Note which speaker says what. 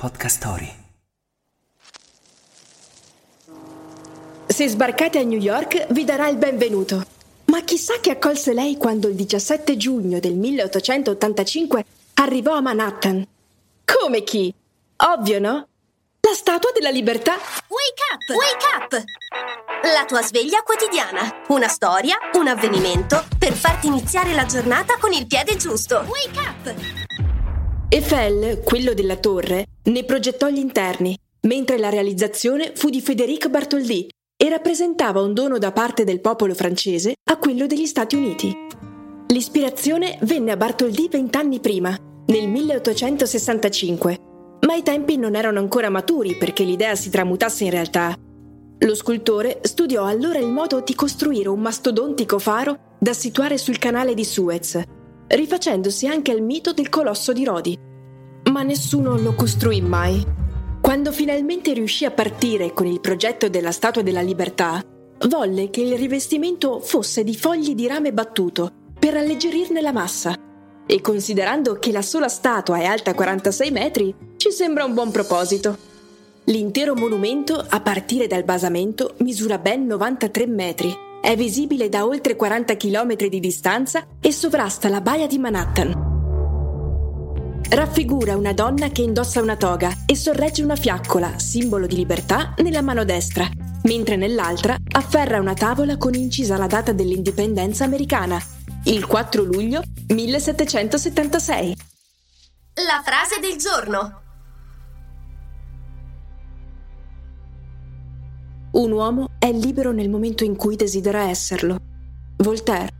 Speaker 1: Podcast Story.
Speaker 2: Se sbarcate a New York vi darà il benvenuto. Ma chissà che accolse lei quando il 17 giugno del 1885 arrivò a Manhattan. Come chi? Ovvio, no? La Statua della Libertà.
Speaker 3: Wake up! Wake up! La tua sveglia quotidiana. Una storia, un avvenimento per farti iniziare la giornata con il piede giusto. Wake up!
Speaker 2: Eiffel, quello della torre, ne progettò gli interni, mentre la realizzazione fu di Frédéric Bartholdi e rappresentava un dono da parte del popolo francese a quello degli Stati Uniti. L'ispirazione venne a Bartholdi vent'anni prima, nel 1865, ma i tempi non erano ancora maturi perché l'idea si tramutasse in realtà. Lo scultore studiò allora il modo di costruire un mastodontico faro da situare sul canale di Suez, rifacendosi anche al mito del colosso di Rodi. Ma nessuno lo costruì mai. Quando finalmente riuscì a partire con il progetto della Statua della Libertà, volle che il rivestimento fosse di fogli di rame battuto per alleggerirne la massa. E considerando che la sola statua è alta 46 metri, ci sembra un buon proposito. L'intero monumento, a partire dal basamento, misura ben 93 metri è visibile da oltre 40 km di distanza e sovrasta la baia di Manhattan. Raffigura una donna che indossa una toga e sorregge una fiaccola, simbolo di libertà, nella mano destra, mentre nell'altra afferra una tavola con incisa la data dell'indipendenza americana, il 4 luglio 1776.
Speaker 3: La frase del giorno.
Speaker 2: Un uomo è libero nel momento in cui desidera esserlo. Voltaire.